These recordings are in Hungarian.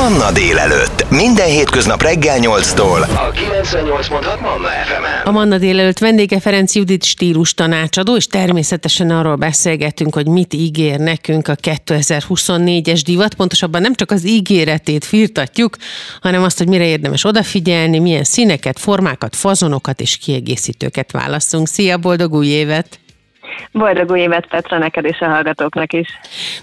Manna délelőtt. Minden hétköznap reggel 8-tól. A 98.6 Manna fm A Manna délelőtt vendége Ferenc Judit stílus tanácsadó, és természetesen arról beszélgetünk, hogy mit ígér nekünk a 2024-es divat. Pontosabban nem csak az ígéretét firtatjuk, hanem azt, hogy mire érdemes odafigyelni, milyen színeket, formákat, fazonokat és kiegészítőket választunk. Szia, boldog új évet! Boldog új évet Petra neked és a hallgatóknak is.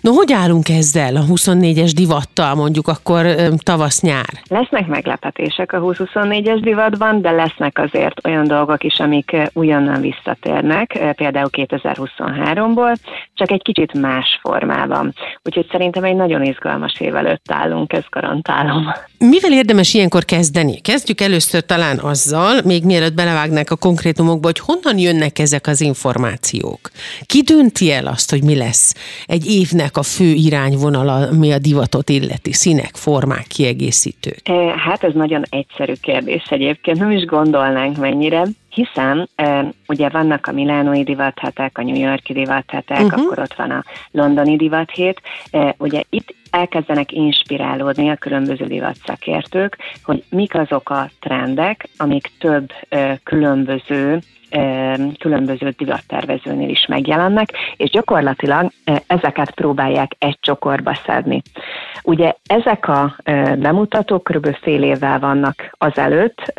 No, hogy állunk ezzel a 24-es divattal, mondjuk akkor tavasz-nyár? Lesznek meglepetések a 2024-es divatban, de lesznek azért olyan dolgok is, amik újonnan visszatérnek, például 2023-ból, csak egy kicsit más formában. Úgyhogy szerintem egy nagyon izgalmas év előtt állunk, ezt garantálom. Mivel érdemes ilyenkor kezdeni? Kezdjük először talán azzal, még mielőtt belevágnák a konkrétumokba, hogy honnan jönnek ezek az információk. Ki dönti el azt, hogy mi lesz egy évnek a fő irányvonala, mi a divatot illeti, színek, formák, kiegészítők? Hát ez nagyon egyszerű kérdés egyébként, nem is gondolnánk mennyire hiszen ugye vannak a milánói divathetek, a New Yorki divathetek, uh-huh. akkor ott van a londoni divathét, ugye itt elkezdenek inspirálódni a különböző divatszakértők, hogy mik azok a trendek, amik több különböző különböző divattervezőnél is megjelennek, és gyakorlatilag ezeket próbálják egy csokorba szedni. Ugye ezek a bemutatók kb. fél évvel vannak azelőtt,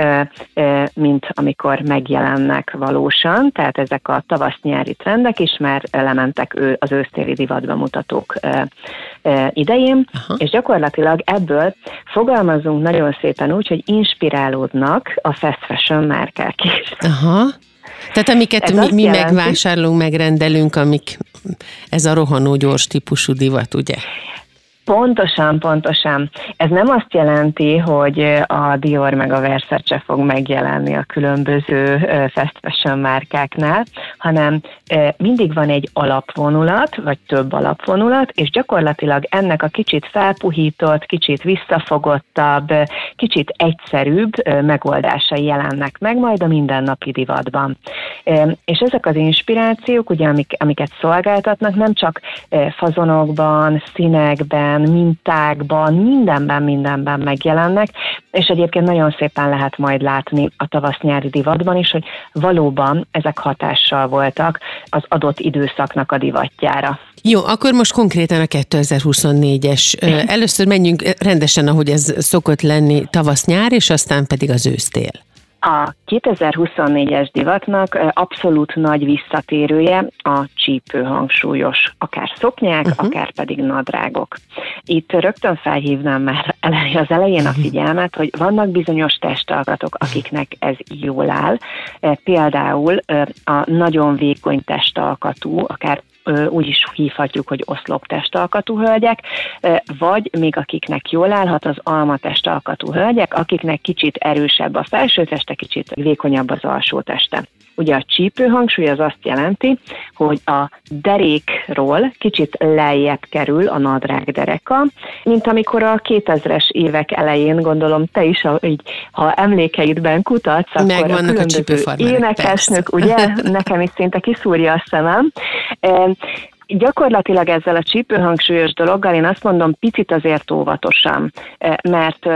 mint amikor megjelennek valósan, tehát ezek a tavasz-nyári trendek is már lementek az ősztéli divatbemutatók idején, Aha. és gyakorlatilag ebből fogalmazunk nagyon szépen úgy, hogy inspirálódnak a fast fashion márkák is. Aha. Tehát amiket mi, mi megvásárlunk, megrendelünk, amik ez a rohanó gyors típusú divat, ugye? Pontosan, pontosan. Ez nem azt jelenti, hogy a Dior meg a Versace fog megjelenni a különböző fast fashion márkáknál, hanem mindig van egy alapvonulat, vagy több alapvonulat, és gyakorlatilag ennek a kicsit felpuhított, kicsit visszafogottabb, kicsit egyszerűbb megoldásai jelennek meg majd a mindennapi divatban. És ezek az inspirációk, ugye, amik, amiket szolgáltatnak, nem csak fazonokban, színekben, mintákban, mindenben, mindenben megjelennek, és egyébként nagyon szépen lehet majd látni a tavasz-nyári divatban is, hogy valóban ezek hatással voltak az adott időszaknak a divatjára. Jó, akkor most konkrétan a 2024-es. Először menjünk rendesen, ahogy ez szokott lenni tavasz-nyár, és aztán pedig az ősztél. A 2024-es divatnak abszolút nagy visszatérője a csípő hangsúlyos, akár szoknyák, uh-huh. akár pedig nadrágok. Itt rögtön felhívnám már az elején a figyelmet, hogy vannak bizonyos testalkatok, akiknek ez jól áll. Például a nagyon vékony testalkatú, akár úgy is hívhatjuk, hogy oszlop testalkatú hölgyek, vagy még akiknek jól állhat az alma testalkatú hölgyek, akiknek kicsit erősebb a felső teste, kicsit vékonyabb az alsó teste. Ugye a csípő hangsúly az azt jelenti, hogy a derékról kicsit lejjebb kerül a nadrág dereka, mint amikor a 2000-es évek elején, gondolom te is, ha, így, ha emlékeidben kutatsz, akkor Megvannak a különböző a énekesnök, ugye, nekem is szinte kiszúrja a szemem. Gyakorlatilag ezzel a csípőhangsúlyos dologgal én azt mondom, picit azért óvatosan, mert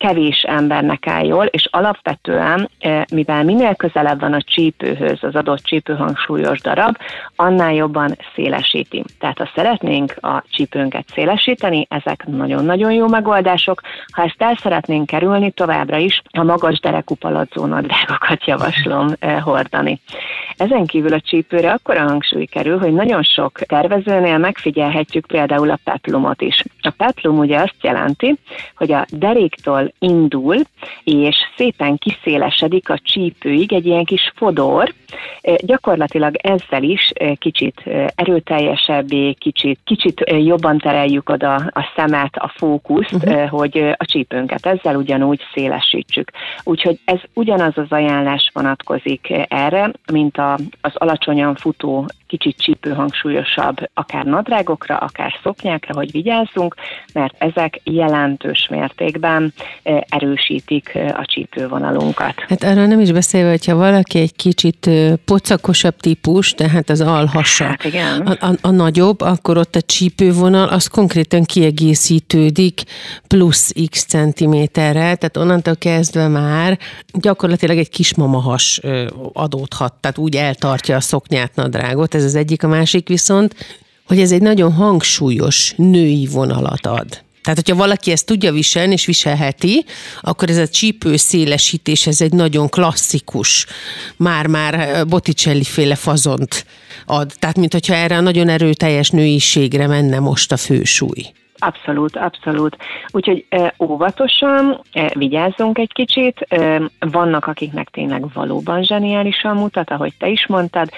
kevés embernek áll jól, és alapvetően, mivel minél közelebb van a csípőhöz az adott csípőhangsúlyos darab, annál jobban szélesíti. Tehát ha szeretnénk a csípőnket szélesíteni, ezek nagyon-nagyon jó megoldások. Ha ezt el szeretnénk kerülni, továbbra is a magas derekú drágokat javaslom eh, hordani. Ezen kívül a csípőre akkora hangsúly kerül, hogy nagyon sok tervezőnél megfigyelhetjük például a peplumot is. A peplum ugye azt jelenti, hogy a deréktől indul, és szépen kiszélesedik a csípőig egy ilyen kis fodor, gyakorlatilag ezzel is kicsit erőteljesebbé, kicsit, kicsit jobban tereljük oda a szemet, a fókuszt, uh-huh. hogy a csípőnket ezzel ugyanúgy szélesítsük. Úgyhogy ez ugyanaz az ajánlás vonatkozik erre, mint a, az alacsonyan futó kicsit csípőhangsúlyosabb akár nadrágokra, akár szoknyákra, hogy vigyázzunk, mert ezek jelentős mértékben erősítik a csípővonalunkat. Hát arról nem is beszélve, hogyha valaki egy kicsit pocakosabb típus, tehát az alhassa hát igen. A, a, a nagyobb, akkor ott a csípővonal az konkrétan kiegészítődik plusz x centiméterrel, tehát onnantól kezdve már gyakorlatilag egy kismamahas adódhat, tehát úgy eltartja a szoknyát nadrágot, ez az egyik, a másik viszont, hogy ez egy nagyon hangsúlyos női vonalat ad. Tehát, hogyha valaki ezt tudja viselni és viselheti, akkor ez a csípő szélesítés, ez egy nagyon klasszikus, már-már Botticelli féle fazont ad. Tehát, mint hogyha erre a nagyon erőteljes nőiségre menne most a fősúly. Abszolút, abszolút. Úgyhogy óvatosan, vigyázzunk egy kicsit. Vannak, akiknek tényleg valóban zseniálisan mutat, ahogy te is mondtad,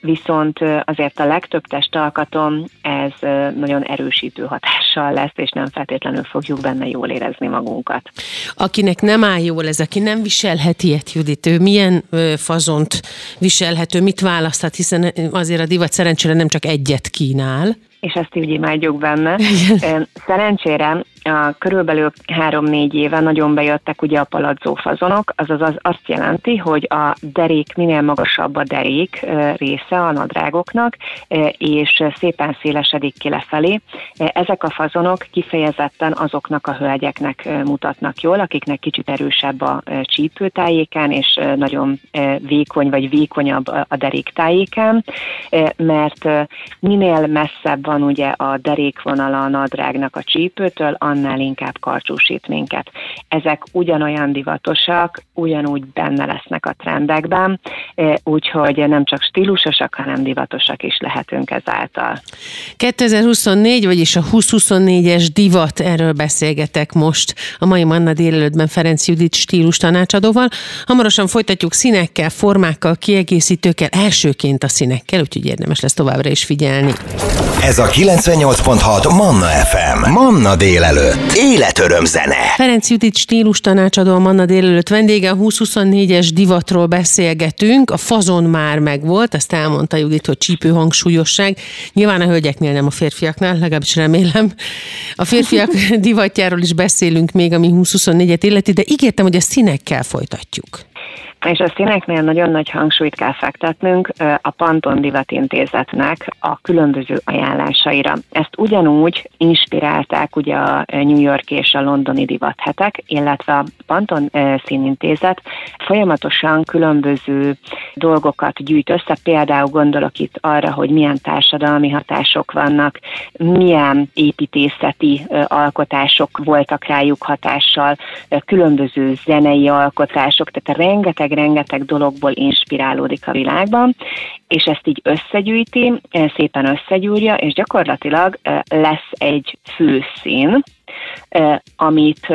viszont azért a legtöbb testalkatom ez nagyon erősítő hatással lesz, és nem feltétlenül fogjuk benne jól érezni magunkat. Akinek nem áll jól ez, aki nem viselheti ilyet, Judit, ő milyen fazont viselhető, mit választhat, hiszen azért a divat szerencsére nem csak egyet kínál és ezt így imádjuk benne. Szerencsére a körülbelül három-négy éve nagyon bejöttek ugye a paladzó fazonok, azaz az azt jelenti, hogy a derék, minél magasabb a derék része a nadrágoknak, és szépen szélesedik ki lefelé. Ezek a fazonok kifejezetten azoknak a hölgyeknek mutatnak jól, akiknek kicsit erősebb a csípőtájéken, és nagyon vékony vagy vékonyabb a deréktájéken, mert minél messzebb van ugye a derékvonala a nadrágnak a csípőtől, annál inkább karcsúsít minket. Ezek ugyanolyan divatosak, ugyanúgy benne lesznek a trendekben, e, úgyhogy nem csak stílusosak, hanem divatosak is lehetünk ezáltal. 2024, vagyis a 2024-es divat, erről beszélgetek most a mai Manna délelőttben Ferenc Judit stílus tanácsadóval. Hamarosan folytatjuk színekkel, formákkal, kiegészítőkkel, elsőként a színekkel, úgyhogy érdemes lesz továbbra is figyelni. Ez a 98.6 Manna FM. Manna délelőtt. Életöröm zene. Ferenc Judit stílus tanácsadó a Manna délelőtt vendége. A 2024-es divatról beszélgetünk. A fazon már megvolt, ezt elmondta Judit, hogy csípő hangsúlyosság. Nyilván a hölgyeknél, nem a férfiaknál, legalábbis remélem. A férfiak divatjáról is beszélünk még, ami 2024-et illeti, de ígértem, hogy a színekkel folytatjuk. És a színeknél nagyon nagy hangsúlyt kell fektetnünk a Panton Divat Intézetnek a különböző ajánlásaira. Ezt ugyanúgy inspirálták ugye a New York és a londoni divathetek, illetve a Panton Színintézet folyamatosan különböző dolgokat gyűjt össze, például gondolok itt arra, hogy milyen társadalmi hatások vannak, milyen építészeti alkotások voltak rájuk hatással, különböző zenei alkotások, tehát rengeteg rengeteg-rengeteg dologból inspirálódik a világban, és ezt így összegyűjti, szépen összegyúrja, és gyakorlatilag eh, lesz egy főszín, amit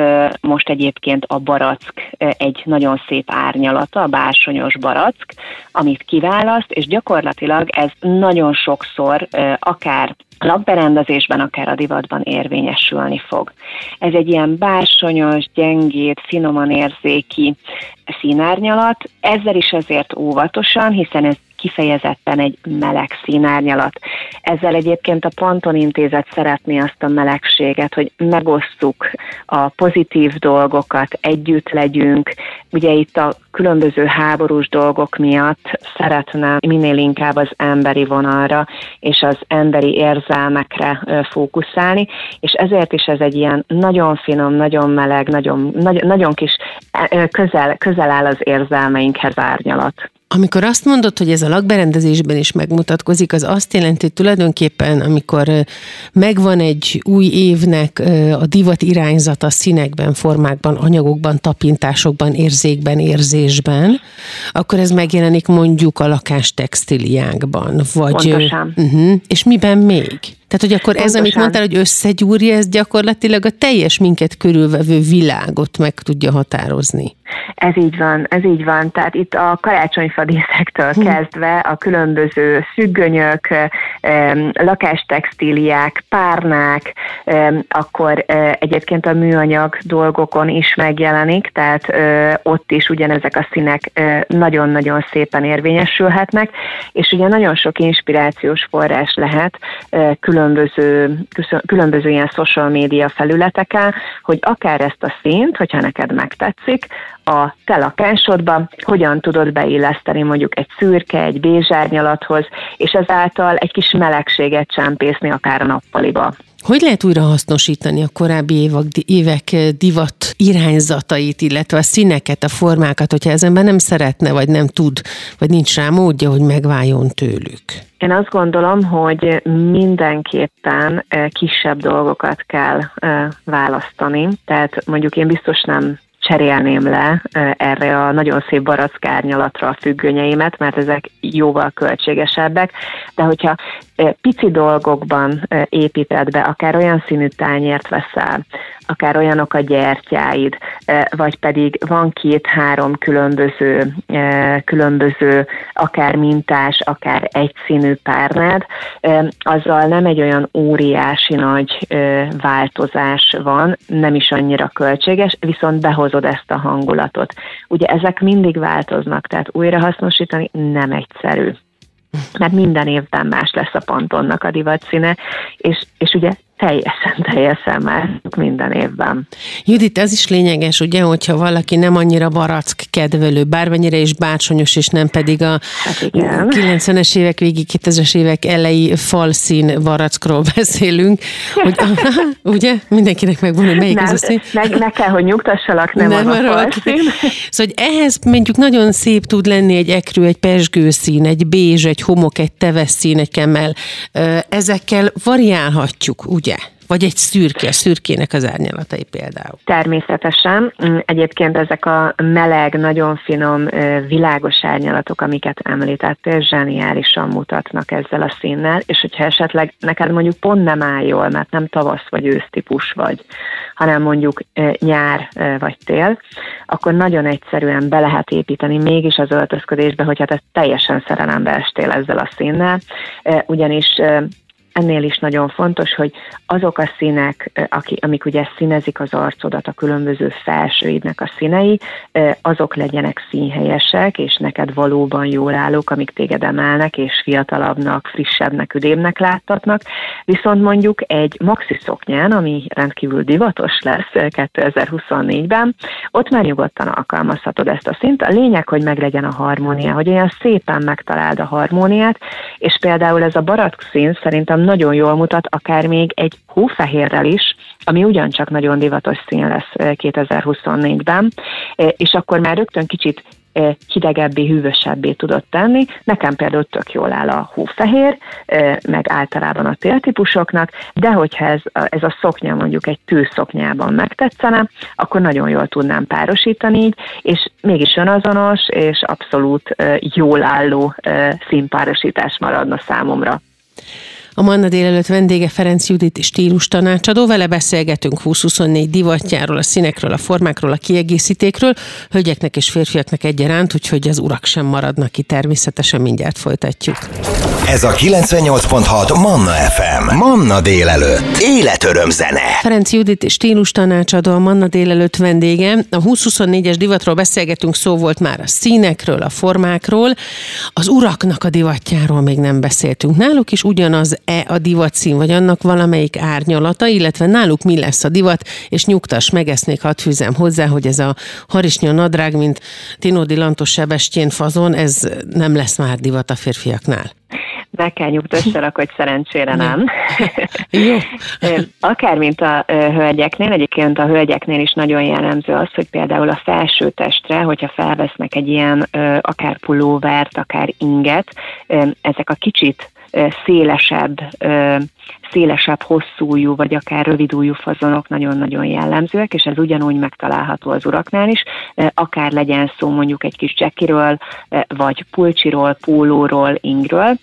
most egyébként a barack egy nagyon szép árnyalata, a bársonyos barack, amit kiválaszt, és gyakorlatilag ez nagyon sokszor akár lakberendezésben, akár a divatban érvényesülni fog. Ez egy ilyen bársonyos, gyengét, finoman érzéki színárnyalat, ezzel is azért óvatosan, hiszen ez kifejezetten egy meleg színárnyalat. Ezzel egyébként a Panton Intézet szeretné azt a melegséget, hogy megosztjuk a pozitív dolgokat, együtt legyünk. Ugye itt a különböző háborús dolgok miatt szeretne minél inkább az emberi vonalra és az emberi érzelmekre fókuszálni, és ezért is ez egy ilyen nagyon finom, nagyon meleg, nagyon, nagyon, nagyon kis közel, közel áll az érzelmeinkhez árnyalat. Amikor azt mondod, hogy ez a lakberendezésben is megmutatkozik, az azt jelenti, hogy tulajdonképpen, amikor megvan egy új évnek a divat irányzata színekben, formákban, anyagokban, tapintásokban, érzékben, érzésben, akkor ez megjelenik mondjuk a lakástextiliákban. Vagy, Pontosan. Uh-huh, és miben még? Tehát, hogy akkor Pontosan. ez, amit mondtál, hogy összegyúrja, ez gyakorlatilag a teljes minket körülvevő világot meg tudja határozni. Ez így van, ez így van. Tehát itt a karácsonyfadészektől hm. kezdve a különböző szüggönyök, lakástextíliák, párnák, akkor egyébként a műanyag dolgokon is megjelenik, tehát ott is ugyanezek a színek nagyon-nagyon szépen érvényesülhetnek, és ugye nagyon sok inspirációs forrás lehet külön különböző, különböző ilyen social média felületeken, hogy akár ezt a színt, hogyha neked megtetszik, a te lakásodba hogyan tudod beilleszteni mondjuk egy szürke, egy bézsárnyalathoz, és ezáltal egy kis melegséget csempészni akár a nappaliba. Hogy lehet újra hasznosítani a korábbi évek, évek divat irányzatait, illetve a színeket, a formákat, hogyha az ember nem szeretne, vagy nem tud, vagy nincs rá módja, hogy megváljon tőlük? Én azt gondolom, hogy mindenképpen kisebb dolgokat kell választani. Tehát mondjuk én biztos nem cserélném le erre a nagyon szép barackárnyalatra a függönyeimet, mert ezek jóval költségesebbek, de hogyha pici dolgokban építed be, akár olyan színű tányért veszel, akár olyanok a gyertyáid, vagy pedig van két-három különböző, különböző, akár mintás, akár egyszínű párnád, azzal nem egy olyan óriási nagy változás van, nem is annyira költséges, viszont behozod ezt a hangulatot. Ugye ezek mindig változnak, tehát újrahasznosítani nem egyszerű mert minden évben más lesz a pantonnak a divatszíne, és, és ugye teljesen, teljesen más minden évben. Judit, ez is lényeges, ugye, hogyha valaki nem annyira barack kedvelő, bármennyire is bársonyos, és nem pedig a hát 90-es évek végi, 2000-es évek elejé falszín barackról beszélünk, hogy, ugye, mindenkinek megvan, hogy melyik nem, az a szín. Meg, meg kell, hogy nyugtassalak, nem, nem az a falszín. Szóval, hogy ehhez mondjuk nagyon szép tud lenni egy ekrő, egy pesgőszín, egy bézs, egy homok, egy teves szín, egy kemmel. Ezekkel variálhatjuk, ugye? Vagy egy szürke, szürkének az árnyalatai például. Természetesen. Mm, egyébként ezek a meleg, nagyon finom, világos árnyalatok, amiket említettél, zseniálisan mutatnak ezzel a színnel, és hogyha esetleg neked mondjuk pont nem áll jól, mert nem tavasz vagy ősztípus vagy, hanem mondjuk nyár vagy tél, akkor nagyon egyszerűen be lehet építeni mégis az öltözködésbe, hogyha te teljesen szerelembe estél ezzel a színnel, ugyanis ennél is nagyon fontos, hogy azok a színek, aki, amik ugye színezik az arcodat, a különböző felsőidnek a színei, azok legyenek színhelyesek, és neked valóban jól állók, amik téged emelnek, és fiatalabbnak, frissebbnek, üdébbnek láttatnak. Viszont mondjuk egy maxi szoknyán, ami rendkívül divatos lesz 2024-ben, ott már nyugodtan alkalmazhatod ezt a szint. A lényeg, hogy meglegyen a harmónia, hogy olyan szépen megtaláld a harmóniát, és például ez a barack szín szerintem nagyon jól mutat, akár még egy hófehérrel is, ami ugyancsak nagyon divatos szín lesz 2024-ben, és akkor már rögtön kicsit hidegebbé, hűvösebbé tudott tenni. Nekem például tök jól áll a hófehér, meg általában a téltípusoknak, de hogyha ez, ez a szoknya mondjuk egy tűzszoknyában megtetszene, akkor nagyon jól tudnám párosítani így, és mégis önazonos és abszolút jól álló színpárosítás maradna számomra. A Manna délelőtt vendége Ferenc Judit stílus tanácsadó. Vele beszélgetünk 2024 divatjáról, a színekről, a formákról, a kiegészítékről, hölgyeknek és férfiaknak egyaránt, úgyhogy az urak sem maradnak ki, természetesen mindjárt folytatjuk. Ez a 98.6 Manna FM. Manna délelőtt. Életöröm zene. Ferenc Judit stílus tanácsadó, a Manna délelőtt vendége. A 2024-es divatról beszélgetünk, szó volt már a színekről, a formákról. Az uraknak a divatjáról még nem beszéltünk. Náluk is ugyanaz e a divat szín, vagy annak valamelyik árnyalata, illetve náluk mi lesz a divat, és nyugtass meg, ezt még hadd fűzem hozzá, hogy ez a harisnya nadrág, mint Tinódi Lantos Sebestyén fazon, ez nem lesz már divat a férfiaknál. Be kell nyugtassalak, hogy szerencsére nem. Jó. Akár, mint a hölgyeknél, egyébként a hölgyeknél is nagyon jellemző az, hogy például a felső testre, hogyha felvesznek egy ilyen akár pulóvert, akár inget, ezek a kicsit szélesebb, szélesebb hosszújú, vagy akár rövidújú fazonok nagyon-nagyon jellemzőek, és ez ugyanúgy megtalálható az uraknál is, akár legyen szó mondjuk egy kis jackiről, vagy pulcsiról, pólóról, ingről.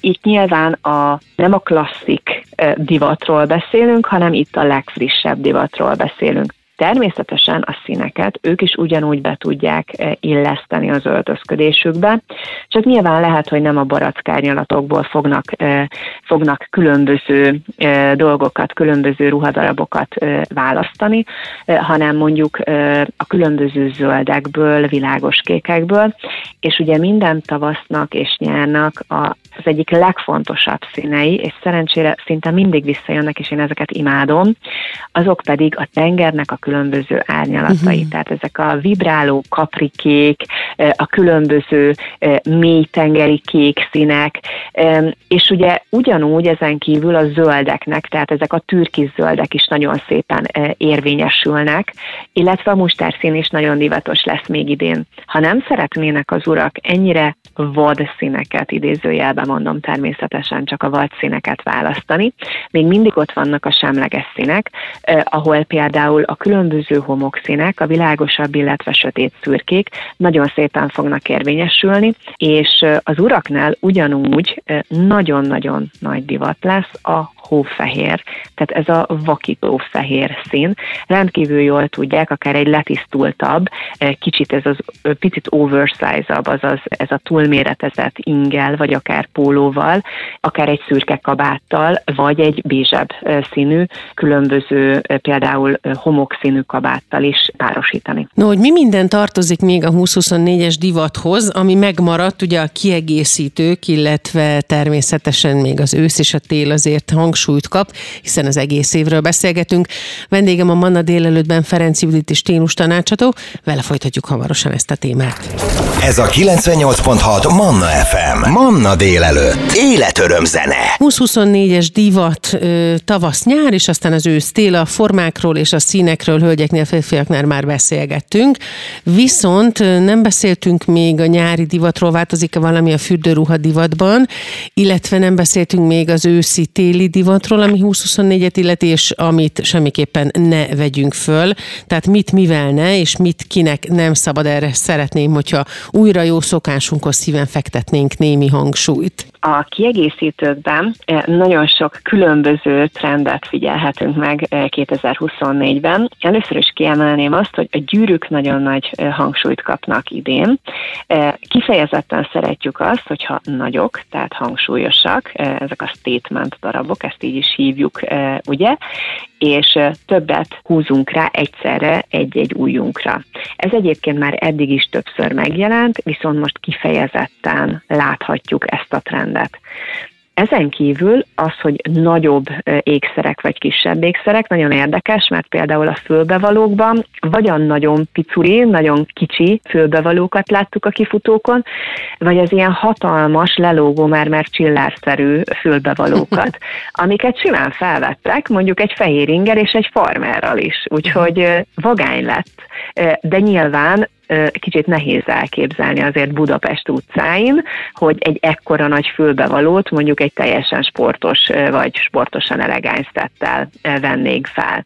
Itt nyilván a, nem a klasszik divatról beszélünk, hanem itt a legfrissebb divatról beszélünk. Természetesen a színeket ők is ugyanúgy be tudják eh, illeszteni az öltözködésükbe, csak nyilván lehet, hogy nem a barackárnyalatokból fognak, eh, fognak különböző eh, dolgokat, különböző ruhadarabokat választani, hanem mondjuk a különböző zöldekből, világos kékekből, és ugye minden tavasznak és nyárnak a az egyik legfontosabb színei, és szerencsére szinte mindig visszajönnek, és én ezeket imádom, azok pedig a tengernek a különböző árnyalatai. Uh-huh. Tehát ezek a vibráló kaprikék, a különböző mély tengeri kék színek, és ugye ugyanúgy ezen kívül a zöldeknek, tehát ezek a türkiz zöldek is nagyon szépen érvényesülnek, illetve a mustárszín is nagyon divatos lesz még idén. Ha nem szeretnének az urak ennyire vad színeket, idézőjelben mondom természetesen csak a vad színeket választani, még mindig ott vannak a semleges színek, ahol például a különböző homokszínek, a világosabb, illetve sötét szürkék nagyon szépen fognak érvényesülni, és az uraknál ugyanúgy nagyon-nagyon nagy divat lesz a hófehér, tehát ez a vakító fehér szín. Rendkívül jól tudják, akár egy letisztultabb, kicsit ez az picit oversize-abb, azaz ez a túlméretezett ingel, vagy akár pólóval, akár egy szürke kabáttal, vagy egy bézsebb színű, különböző például homokszínű kabáttal is párosítani. No, hogy mi minden tartozik még a 2024-es divathoz, ami megmaradt, ugye a kiegészítők, illetve természetesen még az ősz és a tél azért hang hangsúlyt kap, hiszen az egész évről beszélgetünk. Vendégem a Manna délelőttben Ferenc Judit és Ténus tanácsadó, vele folytatjuk hamarosan ezt a témát. Ez a 98.6 Manna FM. Manna délelőtt. Életöröm zene. 2024-es divat tavasz-nyár, és aztán az ősz-tél a formákról és a színekről, hölgyeknél, férfiaknál már beszélgettünk. Viszont nem beszéltünk még a nyári divatról, változik-e valami a fürdőruha divatban, illetve nem beszéltünk még az őszi-téli divatról, ami 2024-et illeti, és amit semmiképpen ne vegyünk föl. Tehát mit mivel ne, és mit kinek nem szabad erre szeretném, hogyha újra jó szokásunkhoz szíven fektetnénk némi hangsúlyt. it. A kiegészítőkben eh, nagyon sok különböző trendet figyelhetünk meg 2024-ben. Eh, Először is kiemelném azt, hogy a gyűrűk nagyon nagy eh, hangsúlyt kapnak idén. Kifejezetten szeretjük azt, hogyha nagyok, tehát hangsúlyosak, ezek a statement darabok, ezt így is hívjuk, ugye, és többet húzunk rá egyszerre egy-egy ujjunkra. Ez egyébként már eddig is többször megjelent, viszont most kifejezetten láthatjuk ezt a trendet. Ezen kívül az, hogy nagyobb ékszerek vagy kisebb ékszerek nagyon érdekes, mert például a fülbevalókban vagy a nagyon picuri, nagyon kicsi fülbevalókat láttuk a kifutókon, vagy az ilyen hatalmas, lelógó már már csillárszerű fülbevalókat, amiket simán felvettek, mondjuk egy fehér inger és egy farmerral is, úgyhogy vagány lett. De nyilván kicsit nehéz elképzelni azért Budapest utcáin, hogy egy ekkora nagy fülbevalót mondjuk egy teljesen sportos vagy sportosan elegáns szettel vennék fel.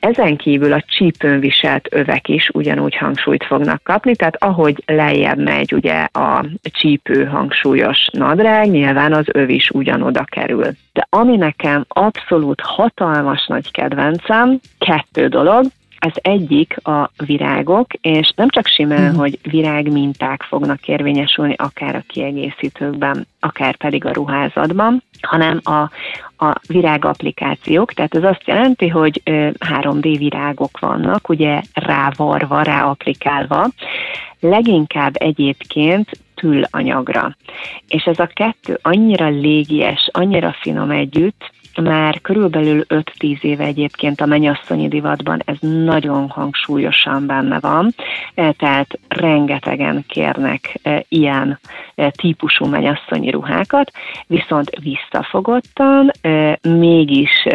Ezen kívül a csípőn viselt övek is ugyanúgy hangsúlyt fognak kapni, tehát ahogy lejjebb megy ugye a csípő hangsúlyos nadrág, nyilván az öv is ugyanoda kerül. De ami nekem abszolút hatalmas nagy kedvencem, kettő dolog. Ez egyik a virágok, és nem csak simán, hmm. hogy virág minták fognak érvényesülni akár a kiegészítőkben, akár pedig a ruházatban, hanem a, a virágapplikációk, tehát ez azt jelenti, hogy 3D virágok vannak, ugye rávarva, ráaplikálva, leginkább egyébként tülanyagra. És ez a kettő annyira légies, annyira finom együtt, már körülbelül 5-10 éve egyébként a mennyasszonyi divatban ez nagyon hangsúlyosan benne van, e, tehát rengetegen kérnek e, ilyen e, típusú mennyasszonyi ruhákat, viszont visszafogottan, mégis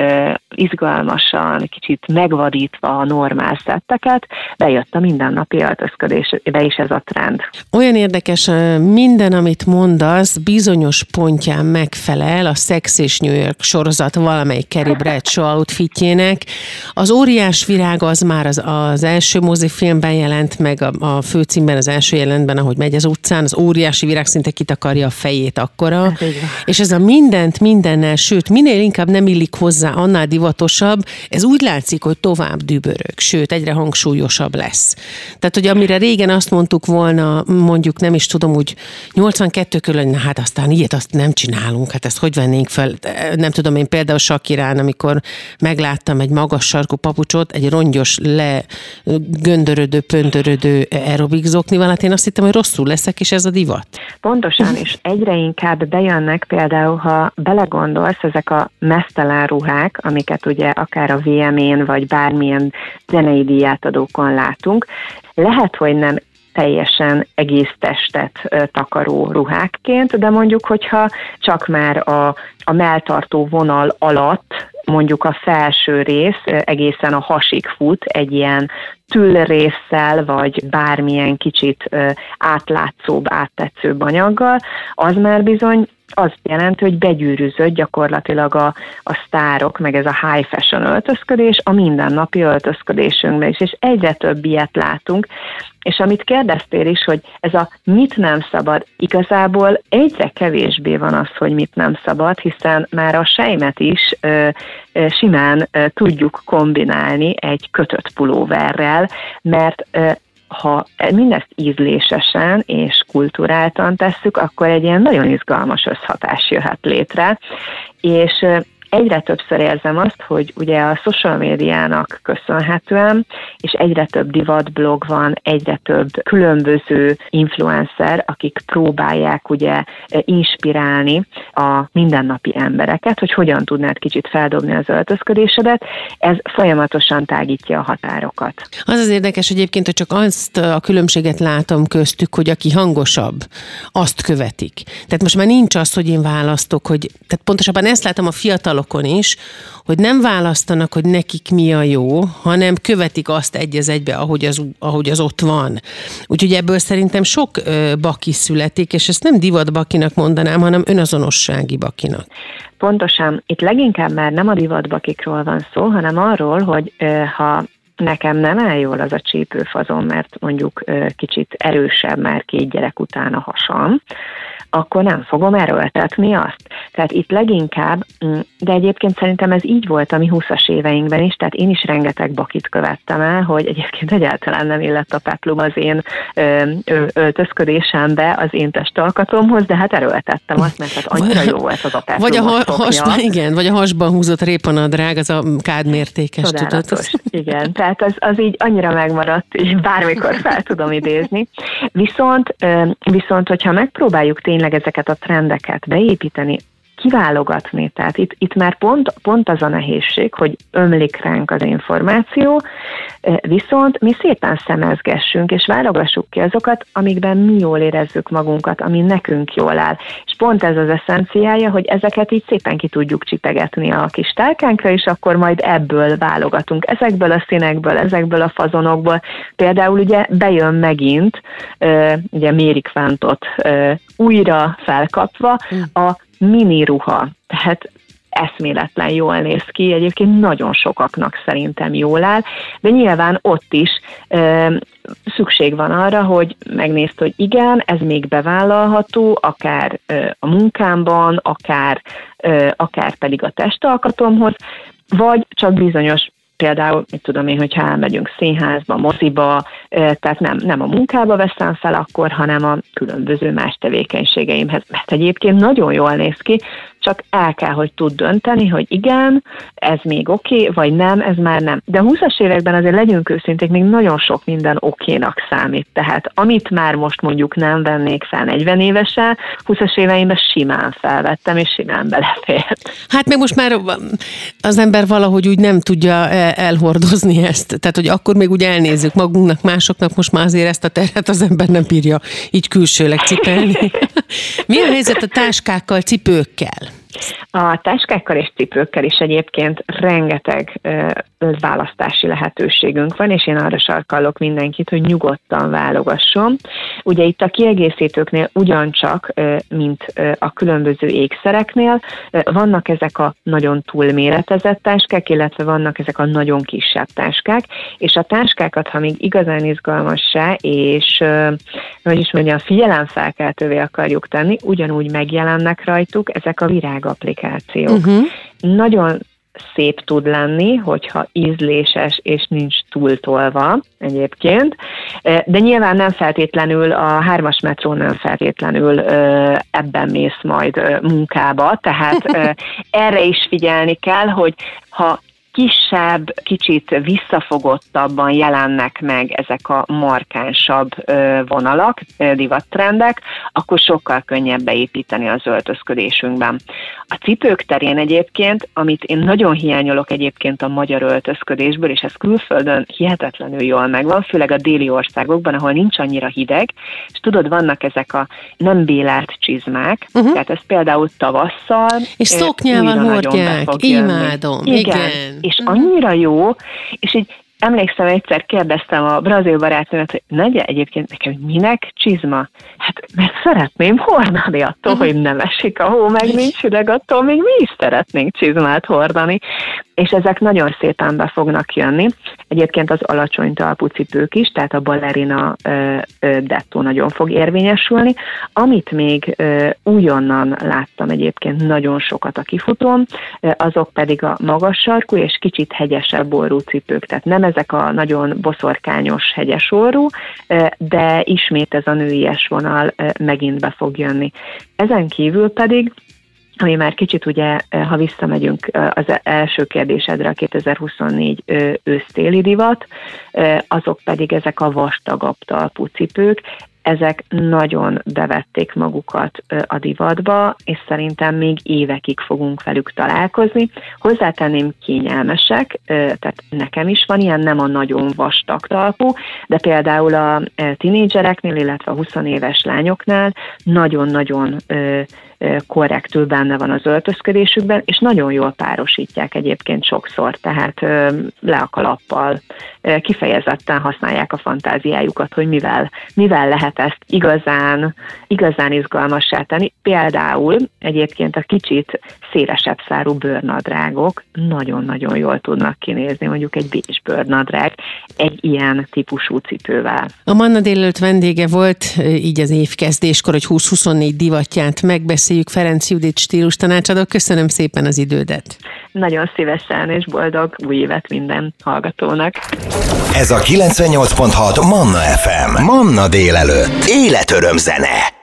izgalmasan, kicsit megvadítva a normál szetteket, bejött a mindennapi öltözködésbe is ez a trend. Olyan érdekes, minden, amit mondasz, bizonyos pontján megfelel a Sex és New York sorozat sorozat valamelyik Carrie Bradshaw outfitjének. Az óriás virág az már az, az első mozifilmben jelent meg, a, a főcímben, az első jelentben, ahogy megy az utcán, az óriási virág szinte kitakarja a fejét akkora. Hát, és ez a mindent mindennel, sőt, minél inkább nem illik hozzá, annál divatosabb, ez úgy látszik, hogy tovább dübörög, sőt, egyre hangsúlyosabb lesz. Tehát, hogy amire régen azt mondtuk volna, mondjuk nem is tudom, úgy 82 körül, hát aztán ilyet azt nem csinálunk, hát ezt hogy vennénk fel, nem tudom én például Sakirán, amikor megláttam egy magas sarkú papucsot, egy rongyos, le göndörödő, pöndörödő aerobik zoknival, hát én azt hittem, hogy rosszul leszek, és ez a divat. Pontosan, és egyre inkább bejönnek például, ha belegondolsz, ezek a mesztelen ruhák, amiket ugye akár a VM-én, vagy bármilyen zenei díjátadókon látunk, lehet, hogy nem teljesen egész testet takaró ruhákként, de mondjuk, hogyha csak már a, a melltartó vonal alatt mondjuk a felső rész egészen a hasig fut egy ilyen tülrészsel, vagy bármilyen kicsit átlátszóbb, áttetszőbb anyaggal, az már bizony az jelenti, hogy begyűrűzött gyakorlatilag a, a sztárok, meg ez a high fashion öltözködés a mindennapi öltözködésünkben is, és egyre több ilyet látunk, és amit kérdeztél is, hogy ez a mit nem szabad, igazából egyre kevésbé van az, hogy mit nem szabad, hiszen már a sejmet is ö, ö, simán ö, tudjuk kombinálni egy kötött pulóverrel, mert ö, ha mindezt ízlésesen és kulturáltan tesszük, akkor egy ilyen nagyon izgalmas összhatás jöhet létre, és egyre többször érzem azt, hogy ugye a social médiának köszönhetően, és egyre több divatblog van, egyre több különböző influencer, akik próbálják ugye inspirálni a mindennapi embereket, hogy hogyan tudnád kicsit feldobni az öltözködésedet, ez folyamatosan tágítja a határokat. Az az érdekes egyébként, hogy csak azt a különbséget látom köztük, hogy aki hangosabb, azt követik. Tehát most már nincs az, hogy én választok, hogy, tehát pontosabban ezt látom a fiatal fiatalokon is, hogy nem választanak, hogy nekik mi a jó, hanem követik azt egy az egybe, ahogy az, ahogy az ott van. Úgyhogy ebből szerintem sok ö, baki születik, és ezt nem divat bakinak mondanám, hanem önazonossági bakinak. Pontosan. Itt leginkább már nem a divatbakikról van szó, hanem arról, hogy ö, ha nekem nem áll jól az a csípőfazon, mert mondjuk kicsit erősebb már két gyerek után a hasam, akkor nem fogom erőltetni azt. Tehát itt leginkább, mm, de egyébként szerintem ez így volt a mi 20-as éveinkben is, tehát én is rengeteg bakit követtem el, hogy egyébként egyáltalán nem illett a peplum az én ö, ö, öltözködésembe, az én testalkatomhoz, de hát erőltettem azt, mert hát annyira jó volt az a peplum. Vagy a ha- hasban, igen, vagy a hasban húzott répanadrág, az a kádmértékes, tudod? Igen, tehát az, az így annyira megmaradt, így bármikor fel tudom idézni. Viszont, viszont hogyha megpróbáljuk tényleg tényleg ezeket a trendeket beépíteni, kiválogatni. Tehát itt, itt már pont, pont az a nehézség, hogy ömlik ránk az információ, eh, viszont mi szépen szemezgessünk, és válogassuk ki azokat, amikben mi jól érezzük magunkat, ami nekünk jól áll. És pont ez az eszenciája, hogy ezeket így szépen ki tudjuk csipegetni a kis tálkánkra, és akkor majd ebből válogatunk. Ezekből a színekből, ezekből a fazonokból. Például ugye bejön megint, eh, ugye Mérikvántot eh, újra felkapva mm. a mini ruha, tehát eszméletlen jól néz ki, egyébként nagyon sokaknak szerintem jól áll, de nyilván ott is ö, szükség van arra, hogy megnézd, hogy igen, ez még bevállalható, akár ö, a munkámban, akár, ö, akár pedig a testalkatomhoz, vagy csak bizonyos például, mit tudom én, hogyha elmegyünk színházba, moziba, tehát nem, nem a munkába veszem fel akkor, hanem a különböző más tevékenységeimhez, mert egyébként nagyon jól néz ki, csak el kell, hogy tud dönteni, hogy igen, ez még oké, okay, vagy nem, ez már nem. De a 20-as években azért legyünk őszinték, még nagyon sok minden okénak számít. Tehát amit már most mondjuk nem vennék fel 40 évesen, 20-as éveimben simán felvettem, és simán belefért. Hát még most már az ember valahogy úgy nem tudja elhordozni ezt. Tehát, hogy akkor még úgy elnézzük magunknak, másoknak, most már azért ezt a terhet az ember nem bírja így külsőleg cipelni. Mi a helyzet a táskákkal, cipőkkel? A táskákkal és cipőkkel is egyébként rengeteg választási lehetőségünk van, és én arra sarkallok mindenkit, hogy nyugodtan válogasson. Ugye itt a kiegészítőknél ugyancsak, mint a különböző ékszereknél, vannak ezek a nagyon túlméretezett táskák, illetve vannak ezek a nagyon kisebb táskák, és a táskákat, ha még igazán izgalmassá, és hogy is mondjam, figyelemfelkeltővé akarjuk tenni, ugyanúgy megjelennek rajtuk ezek a virág applikációk. Uh-huh. Nagyon szép tud lenni, hogyha ízléses és nincs túltolva egyébként, de nyilván nem feltétlenül a hármas metró nem feltétlenül ebben mész majd munkába, tehát erre is figyelni kell, hogy ha kisebb, kicsit visszafogottabban jelennek meg ezek a markánsabb vonalak, divattrendek, akkor sokkal könnyebb beépíteni az öltözködésünkben. A cipők terén egyébként, amit én nagyon hiányolok egyébként a magyar öltözködésből, és ez külföldön hihetetlenül jól megvan, főleg a déli országokban, ahol nincs annyira hideg, és tudod, vannak ezek a nem bélelt csizmák, uh-huh. tehát ez például tavasszal. És szoknyával hordják, imádom, igen. igen és annyira jó, és így emlékszem, egyszer kérdeztem a brazil barátnőmet, hogy negye egyébként nekem, minek csizma? Hát mert szeretném hordani attól, uh-huh. hogy nem esik a hó, meg nincs hideg, attól még mi is szeretnénk csizmát hordani és ezek nagyon szépen be fognak jönni. Egyébként az alacsony talpú cipők is, tehát a ballerina dettó nagyon fog érvényesülni. Amit még újonnan láttam egyébként nagyon sokat a kifutón, azok pedig a magas sarkú és kicsit hegyesebb orrú cipők. Tehát nem ezek a nagyon boszorkányos hegyes orrú, de ismét ez a nőies vonal megint be fog jönni. Ezen kívül pedig ami már kicsit ugye, ha visszamegyünk az első kérdésedre, a 2024 ősztéli divat, azok pedig ezek a vastagabb talpú cipők, ezek nagyon bevették magukat a divatba, és szerintem még évekig fogunk velük találkozni. Hozzátenném kényelmesek, tehát nekem is van ilyen, nem a nagyon vastag talpú, de például a tinédzsereknél, illetve a 20 éves lányoknál nagyon-nagyon korrektül benne van az öltözködésükben, és nagyon jól párosítják egyébként sokszor, tehát le a kalappal kifejezetten használják a fantáziájukat, hogy mivel, mivel lehet ezt igazán, igazán izgalmassá tenni. Például egyébként a kicsit szélesebb szárú bőrnadrágok nagyon-nagyon jól tudnak kinézni, mondjuk egy bés bőrnadrág egy ilyen típusú cipővel. A Manna délőtt vendége volt így az évkezdéskor, hogy 20-24 divatját megbeszéljük. Ferenc Judit stílus tanácsadó. Köszönöm szépen az idődet. Nagyon szívesen és boldog új évet minden hallgatónak. Ez a 98.6 Manna FM. Manna délelőtt. Életöröm zene.